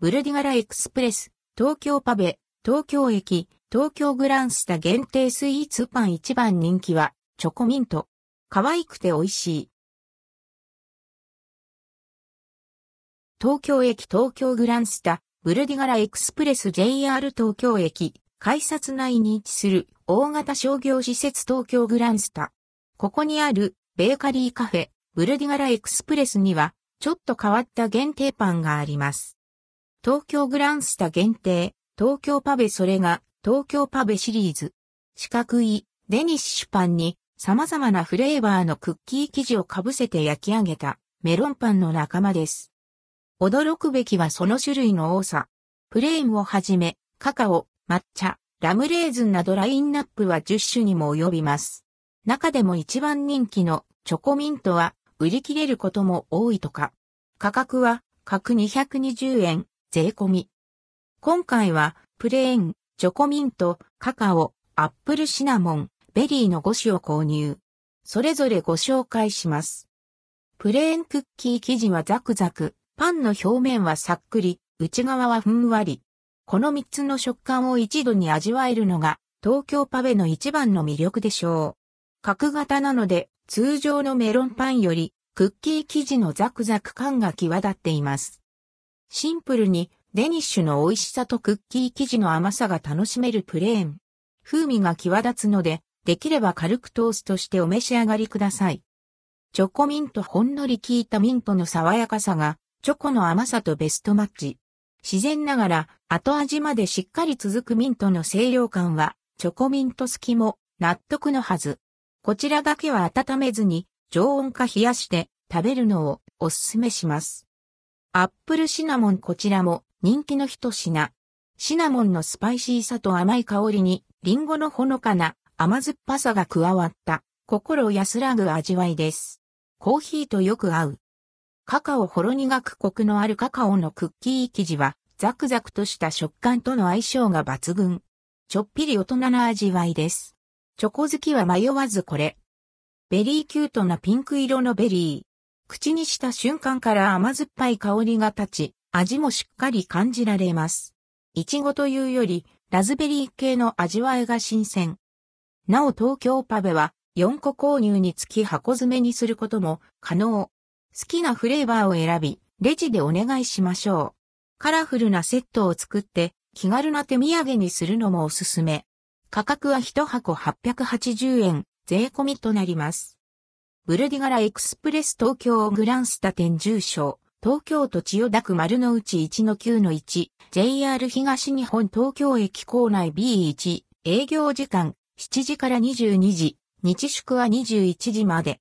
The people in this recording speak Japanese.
ブルディガラエクスプレス、東京パベ、東京駅、東京グランスタ限定スイーツパン一番人気は、チョコミント。可愛くて美味しい。東京駅東京グランスタ、ブルディガラエクスプレス JR 東京駅、改札内に位置する大型商業施設東京グランスタ。ここにあるベーカリーカフェ、ブルディガラエクスプレスには、ちょっと変わった限定パンがあります。東京グランスタ限定、東京パベそれが、東京パベシリーズ。四角い、デニッシュパンに、様々なフレーバーのクッキー生地をかぶせて焼き上げた、メロンパンの仲間です。驚くべきはその種類の多さ。プレーンをはじめ、カカオ、抹茶、ラムレーズンなどラインナップは10種にも及びます。中でも一番人気のチョコミントは売り切れることも多いとか。価格は、各220円、税込み。今回は、プレーン、チョコミント、カカオ、アップルシナモン、ベリーの5種を購入。それぞれご紹介します。プレーンクッキー生地はザクザク、パンの表面はさっくり、内側はふんわり。この3つの食感を一度に味わえるのが、東京パフェの一番の魅力でしょう。角型なので、通常のメロンパンより、クッキー生地のザクザク感が際立っています。シンプルにデニッシュの美味しさとクッキー生地の甘さが楽しめるプレーン。風味が際立つので、できれば軽くトーストしてお召し上がりください。チョコミントほんのり効いたミントの爽やかさが、チョコの甘さとベストマッチ。自然ながら後味までしっかり続くミントの清涼感は、チョコミント好きも納得のはず。こちらだけは温めずに常温か冷やして食べるのをおすすめします。アップルシナモンこちらも人気の一品。シナモンのスパイシーさと甘い香りに、リンゴのほのかな甘酸っぱさが加わった、心安らぐ味わいです。コーヒーとよく合う。カカオほろ苦くコクのあるカカオのクッキー生地は、ザクザクとした食感との相性が抜群。ちょっぴり大人な味わいです。チョコ好きは迷わずこれ。ベリーキュートなピンク色のベリー。口にした瞬間から甘酸っぱい香りが立ち、味もしっかり感じられます。いちごというより、ラズベリー系の味わいが新鮮。なお東京パベは4個購入につき箱詰めにすることも可能。好きなフレーバーを選び、レジでお願いしましょう。カラフルなセットを作って気軽な手土産にするのもおすすめ。価格は1箱880円。税込みとなります。ブルディガラエクスプレス東京グランスタ店住所、東京都千代田区丸の内1-9-1、JR 東日本東京駅構内 B1、営業時間7時から22時、日祝は21時まで。